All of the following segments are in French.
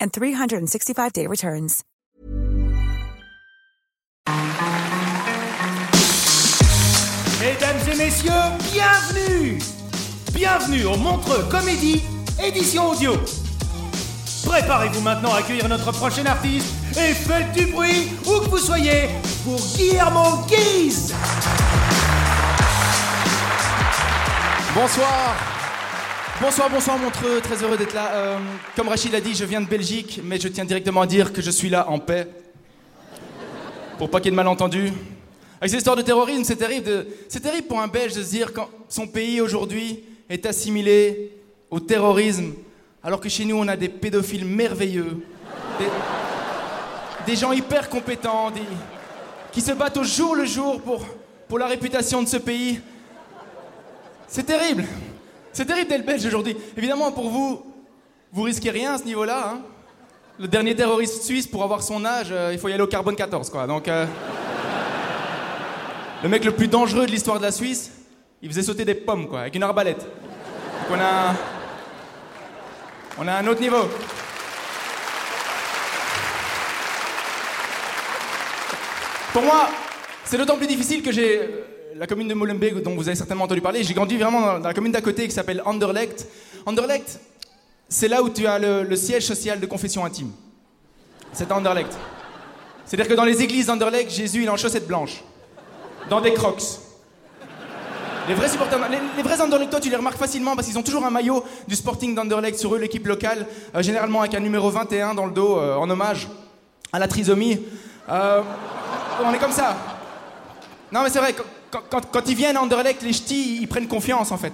and 365-day returns. Mesdames et messieurs, bienvenue Bienvenue au Montreux Comédie, édition audio. Préparez-vous maintenant à accueillir notre prochain artiste et faites du bruit où que vous soyez pour Guillermo Guise Bonsoir Bonsoir, bonsoir Montreux, très heureux d'être là. Euh, comme Rachid l'a dit, je viens de Belgique, mais je tiens directement à dire que je suis là en paix. Pour pas qu'il y ait de malentendus. Avec ces histoires de terrorisme, c'est terrible, c'est terrible pour un Belge de se dire quand son pays aujourd'hui est assimilé au terrorisme, alors que chez nous on a des pédophiles merveilleux, des, gens hyper compétents, qui se battent au jour le jour pour, pour la réputation de ce pays. C'est terrible. C'est terrible d'être belge aujourd'hui. Évidemment, pour vous, vous risquez rien à ce niveau-là. hein. Le dernier terroriste suisse, pour avoir son âge, euh, il faut y aller au carbone 14, quoi. Donc, euh, le mec le plus dangereux de l'histoire de la Suisse, il faisait sauter des pommes, quoi, avec une arbalète. Donc, on a, on a un autre niveau. Pour moi, c'est d'autant plus difficile que j'ai la commune de Molenbeek, dont vous avez certainement entendu parler. J'ai grandi vraiment dans, la commune d'à côté qui s'appelle Anderlecht. Anderlecht, c'est là où tu as le, le siège social de confession intime. C'est à Anderlecht. C'est-à-dire que dans les églises d'Anderlecht, Jésus il est en chaussettes blanches, dans des crocs. Les vrais supporters, les, les vrais Anderlechtois, tu les remarques facilement parce qu'ils ont toujours un maillot du Sporting d'Anderlecht sur eux, l'équipe locale, euh, généralement avec un numéro 21 dans le dos, euh, en hommage à la trisomie. Euh, on est comme ça. Non, mais c'est vrai, quand, ils viennent à Anderlecht, les ch'tis, ils prennent confiance en fait.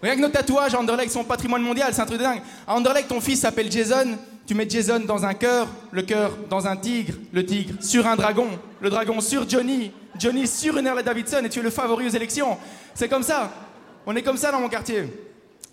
Regarde nos tatouages à Anderlecht, sont patrimoine mondial, c'est un truc de dingue. À Anderlecht, ton fils s'appelle Jason, tu mets Jason dans un cœur, le cœur dans un tigre, le tigre sur un dragon, le dragon sur Johnny, Johnny sur une Harley Davidson et tu es le favori aux élections. C'est comme ça. On est comme ça dans mon quartier.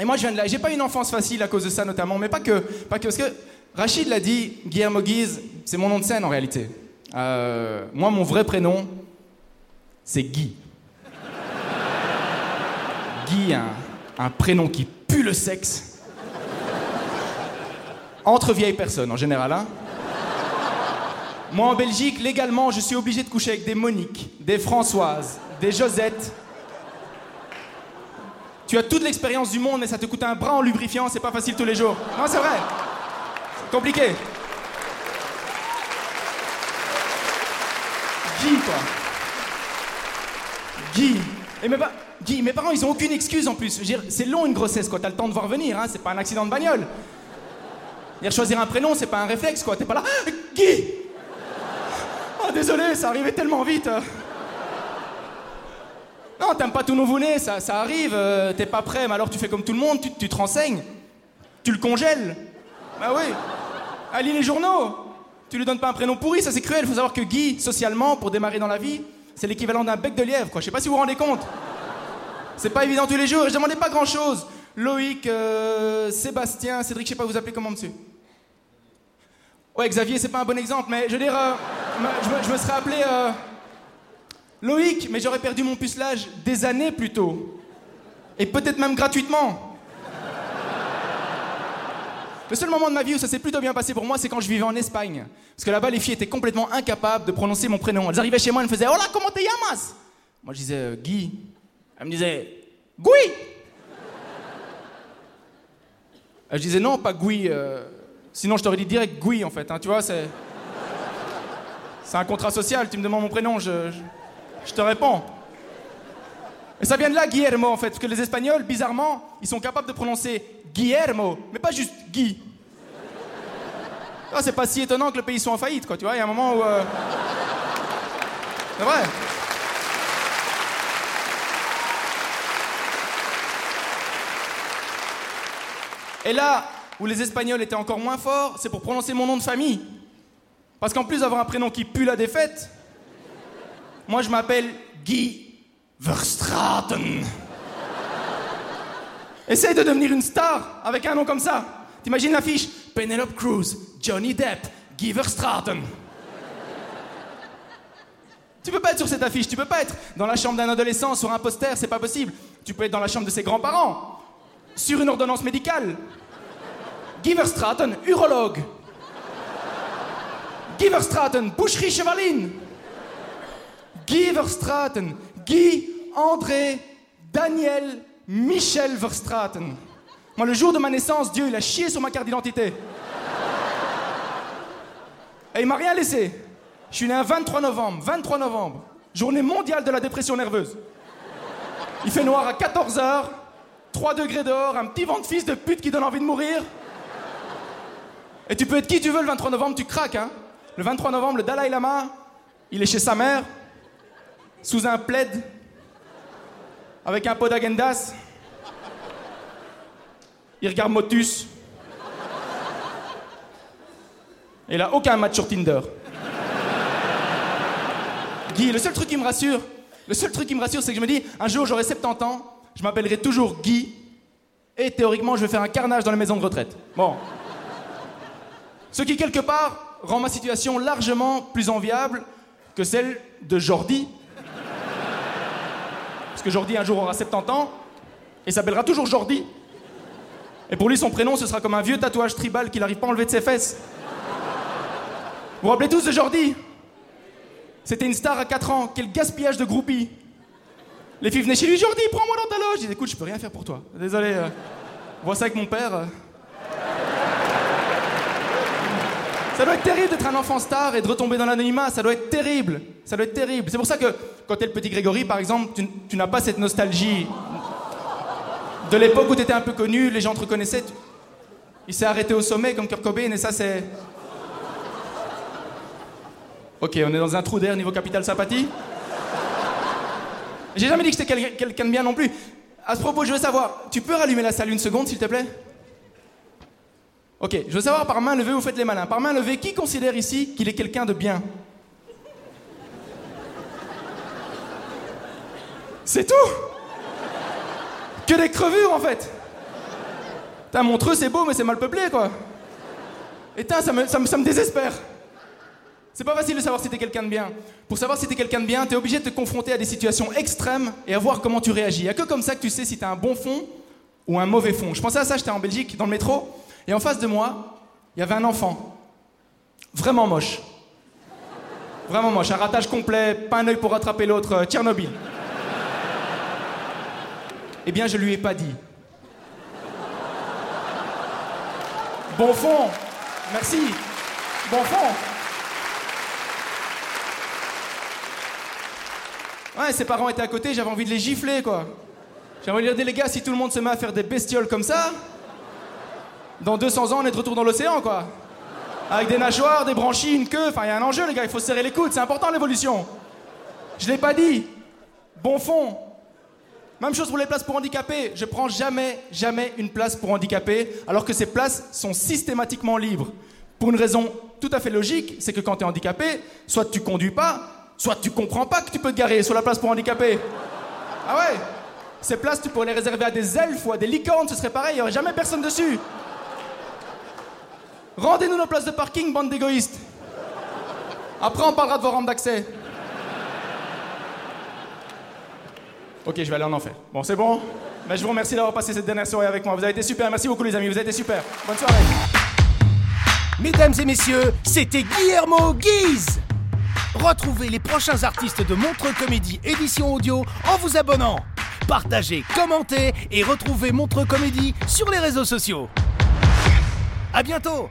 Et moi, je viens de là. J'ai pas une enfance facile à cause de ça, notamment, mais pas que. Pas que parce que Rachid l'a dit, Guillermo Guise, c'est mon nom de scène en réalité. Euh, moi, mon vrai prénom, c'est Guy. Guy, un, prénom qui pue le sexe. Entre vieilles personnes, en général, hein. Moi, en Belgique, légalement, je suis obligé de coucher avec des Monique, des Françoises, des Josettes. Tu as toute l'expérience du monde, mais ça te coûte un bras en lubrifiant, c'est pas facile tous les jours. Non, c'est vrai. C'est compliqué. Guy, quoi. Guy. Et mes, Guy, mes parents, ils ont aucune excuse en plus. C'est long une grossesse, quoi. T'as le temps de voir venir, hein. C'est pas un accident de bagnole. Dire choisir un prénom, c'est pas un réflexe, quoi. T'es pas là. Guy Oh, désolé, ça arrivait tellement vite. Non, t'aimes pas tout nouveau-né, ça, ça arrive, euh, t'es pas prêt, mais alors tu fais comme tout le monde, tu, tu te renseignes. Tu le congèles. Bah oui. Ah, les journaux. Tu lui donnes pas un prénom pourri, ça c'est cruel. Faut savoir que Guy, socialement, pour démarrer dans la vie, c'est l'équivalent d'un bec de lièvre, quoi. Je sais pas si vous vous rendez compte. C'est pas évident tous les jours, je demandais pas grand chose. Loïc, euh, Sébastien, Cédric, je sais pas vous appelez comment, monsieur? Ouais, Xavier, c'est pas un bon exemple, mais je veux dire, euh, me- je, me, je me serais appelé euh, Loïc, mais j'aurais perdu mon pucelage des années plus tôt. Et peut-être même gratuitement. Le seul moment de ma vie où ça s'est plutôt bien passé pour moi, c'est quand je vivais en Espagne. Parce que là-bas, les filles étaient complètement incapables de prononcer mon prénom. Elles arrivaient chez moi, elles me faisaient Hola, comment te llamas? Moi, je disais euh, Guy. Elles me disaient Gui je disais non, pas Gui. euh, sinon, je t'aurais dit direct Gui, en fait. hein, tu vois, c'est. C'est un contrat social. Tu me demandes mon prénom, je, je, je te réponds. Et ça vient de là, Guillermo, en fait. Parce que les Espagnols, bizarrement, ils sont capables de prononcer Guillermo, mais pas juste Guy. Ah, c'est pas si étonnant que le pays soit en faillite, quoi. Tu vois, il y a un moment où. euh, C'est vrai. Et là où les Espagnols étaient encore moins forts, c'est pour prononcer mon nom de famille. Parce qu'en plus d'avoir un prénom qui pue la défaite, moi je m'appelle Guy Verstraten. Essaye de devenir une star avec un nom comme ça. T'imagines l'affiche? Penelope Cruz, Johnny Depp, Guy Verstraten. Tu peux pas être sur cette affiche, tu peux pas être dans la chambre d'un adolescent sur un poster, c'est pas possible. Tu peux être dans la chambre de ses grands-parents, sur une ordonnance médicale. Guy Verstraten, urologue. Guy Verstraten, boucherie chevaline. Guy Guy André Daniel Michel Verstraten. Moi, le jour de ma naissance, Dieu, il a chié sur ma carte d'identité. Et il m'a rien laissé. Je suis né un 23 novembre, 23 novembre, journée mondiale de la dépression nerveuse. Il fait noir à 14h, 3 degrés dehors, un petit vent de fils de pute qui donne envie de mourir. Et tu peux être qui tu veux le 23 novembre, tu craques, hein. Le 23 novembre, le Dalai Lama, il est chez sa mère, sous un plaid, avec un pot d'agendas. Il regarde Motus. Et a aucun match sur Tinder. Guy, le seul truc qui me rassure, le seul truc qui me rassure, c'est que je me dis, un jour j'aurai 70 ans, je m'appellerai toujours Guy, et théoriquement je vais faire un carnage dans les maisons de retraite. Bon. Ce qui, quelque part, rend ma situation largement plus enviable que celle de Jordi. Que Jordi, un jour, aura 70 ans, et s'appellera toujours Jordi. Et pour lui, son prénom, ce sera comme un vieux tatouage tribal qu'il n'arrive pas à enlever de ses fesses. Vous vous rappelez tous de Jordi? C'était une star à 4 ans, quel gaspillage de groupies. Les filles venaient chez lui, Jordi, prends-moi dans ta loge. Je disais, écoute, je peux rien faire pour toi. Désolé. euh, on voit ça avec mon père. euh. Ça doit être terrible d'être un enfant star et de retomber dans l'anonymat. Ça doit être terrible. Ça doit être terrible. C'est pour ça que quand t'es le petit Grégory, par exemple, tu, n'as pas cette nostalgie de l'époque où t'étais un peu connu, les gens te reconnaissaient. Il s'est arrêté au sommet comme Kurt Cobain et ça c'est. Ok, on est dans un trou d'air niveau capital sympathie. J'ai jamais dit que j'étais quel- quelqu'un de bien non plus. À ce propos, je veux savoir, tu peux rallumer la salle une seconde s'il te plaît? Ok, je veux savoir par main levée, vous faites les malins. Par main levée, qui considère ici qu'il est quelqu'un de bien? C'est tout? Que des crevures en fait Putain, Montreux c'est beau mais c'est mal peuplé quoi Et putain, ça me, ça, me, ça me désespère C'est pas facile de savoir si t'es quelqu'un de bien. Pour savoir si t'es quelqu'un de bien, t'es obligé de te confronter à des situations extrêmes et à voir comment tu réagis. Y a que comme ça que tu sais si t'as un bon fond ou un mauvais fond. Je pensais à ça, j'étais en Belgique, dans le métro, et en face de moi, il y avait un enfant. Vraiment moche. Vraiment moche, un ratage complet, pas un œil pour rattraper l'autre, euh, Tchernobyl. Eh bien, je lui ai pas dit. Bon fond, merci. Bon fond. Ouais, ses parents étaient à côté, j'avais envie de les gifler, quoi. J'avais envie de dire, les gars, si tout le monde se met à faire des bestioles comme ça, dans 200 ans, on est de retour dans l'océan, quoi. Avec des nageoires, des branchies, une queue, enfin, il y a un enjeu, les gars, il faut se serrer les coudes, c'est important l'évolution. Je l'ai pas dit. Bon fond. Même chose pour les places pour handicapés. Je prends jamais, jamais une place pour handicapés, alors que ces places sont systématiquement libres. Pour une raison tout à fait logique, c'est que quand tu es handicapé, soit tu conduis pas, soit tu comprends pas que tu peux te garer sur la place pour handicapés. Ah ouais? Ces places, tu pourrais les réserver à des elfes ou à des licornes, ce serait pareil, il n'y aurait jamais personne dessus. Rendez-nous nos places de parking, bande d'égoïstes. Après, on parlera de vos rampes d'accès. Ok, je vais aller en enfer. Bon, c'est bon Mais je vous remercie d'avoir passé cette dernière soirée avec moi. Vous avez été super. Merci beaucoup, les amis. Vous avez été super. Bonne soirée. Mesdames et messieurs, c'était Guillermo Guise. Retrouvez les prochains artistes de Montreux Comédie édition audio en vous abonnant. Partagez, commentez et retrouvez Montreux Comédie sur les réseaux sociaux. À bientôt